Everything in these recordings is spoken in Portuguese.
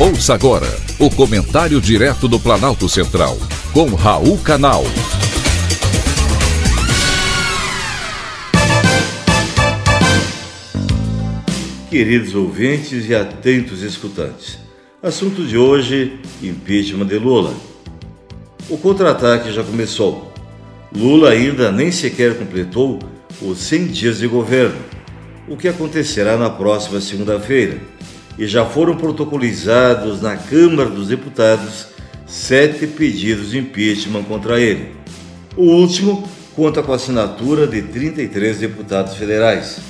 Ouça agora o comentário direto do Planalto Central, com Raul Canal. Queridos ouvintes e atentos escutantes, assunto de hoje: impeachment de Lula. O contra-ataque já começou. Lula ainda nem sequer completou os 100 dias de governo, o que acontecerá na próxima segunda-feira e já foram protocolizados na Câmara dos Deputados sete pedidos de impeachment contra ele. O último conta com a assinatura de 33 deputados federais.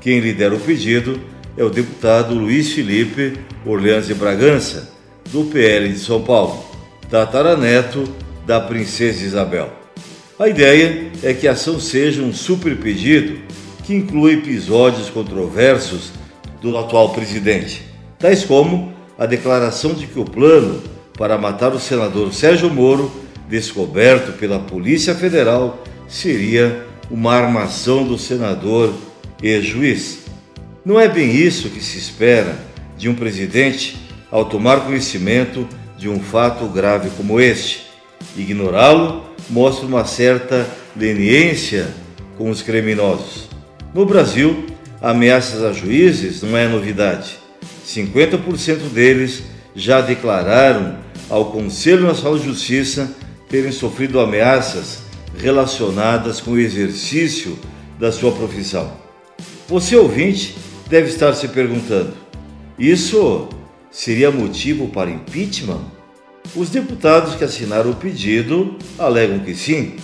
Quem lidera o pedido é o deputado Luiz Felipe Orleans de Bragança, do PL de São Paulo, tataraneto da Princesa Isabel. A ideia é que a ação seja um super pedido que inclui episódios controversos do atual presidente tais como a declaração de que o plano para matar o senador Sérgio Moro, descoberto pela Polícia Federal, seria uma armação do senador e juiz. Não é bem isso que se espera de um presidente ao tomar conhecimento de um fato grave como este. Ignorá-lo mostra uma certa leniência com os criminosos. No Brasil, ameaças a juízes não é novidade. 50% deles já declararam ao Conselho Nacional de Justiça terem sofrido ameaças relacionadas com o exercício da sua profissão. Você ouvinte deve estar se perguntando: isso seria motivo para impeachment? Os deputados que assinaram o pedido alegam que sim,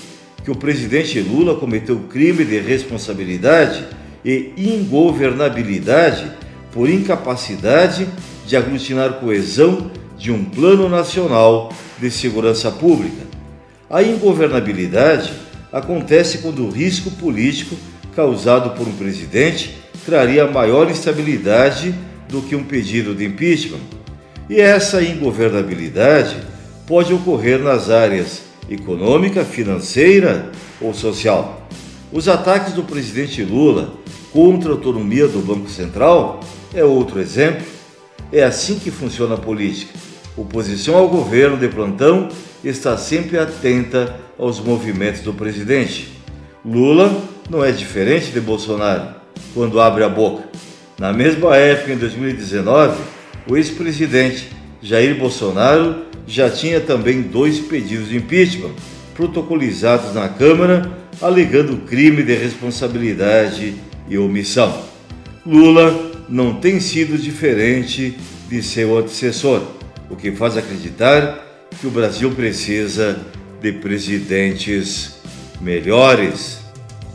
que o presidente Lula cometeu crime de responsabilidade e ingovernabilidade por incapacidade de aglutinar coesão de um plano nacional de segurança pública. A ingovernabilidade acontece quando o risco político causado por um presidente traria maior instabilidade do que um pedido de impeachment. E essa ingovernabilidade pode ocorrer nas áreas econômica, financeira ou social. Os ataques do presidente Lula contra a autonomia do Banco Central é outro exemplo. É assim que funciona a política. Oposição ao governo de plantão está sempre atenta aos movimentos do presidente. Lula não é diferente de Bolsonaro quando abre a boca. Na mesma época, em 2019, o ex-presidente Jair Bolsonaro já tinha também dois pedidos de impeachment protocolizados na Câmara, alegando crime de responsabilidade e omissão. Lula não tem sido diferente de seu antecessor, o que faz acreditar que o Brasil precisa de presidentes melhores.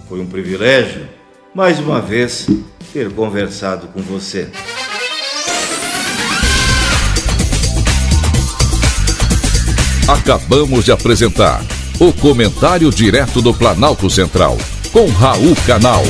Foi um privilégio, mais uma vez, ter conversado com você. Acabamos de apresentar o Comentário Direto do Planalto Central, com Raul Canal.